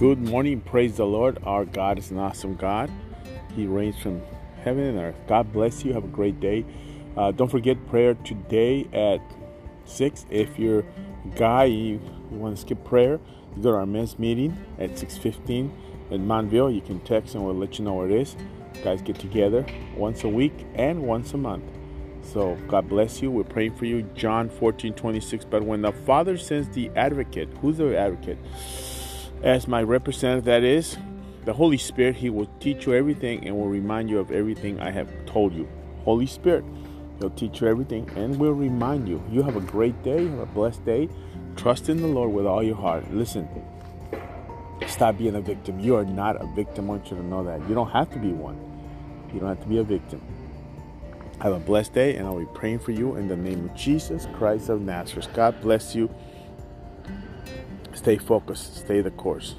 Good morning. Praise the Lord. Our God is an awesome God. He reigns from heaven and earth. God bless you. Have a great day. Uh, don't forget prayer today at 6. If you're guy, you, you want to skip prayer, you go to our men's meeting at 6.15 in Montville. You can text and we'll let you know where it is. Guys get together once a week and once a month. So God bless you. We're praying for you. John 14, 26. But when the Father sends the advocate, who's the advocate? As my representative, that is the Holy Spirit, He will teach you everything and will remind you of everything I have told you. Holy Spirit, He'll teach you everything and will remind you. You have a great day, have a blessed day. Trust in the Lord with all your heart. Listen, stop being a victim. You are not a victim. I want you to know that. You don't have to be one. You don't have to be a victim. Have a blessed day, and I'll be praying for you in the name of Jesus Christ of Nazareth. God bless you. Stay focused, stay the course.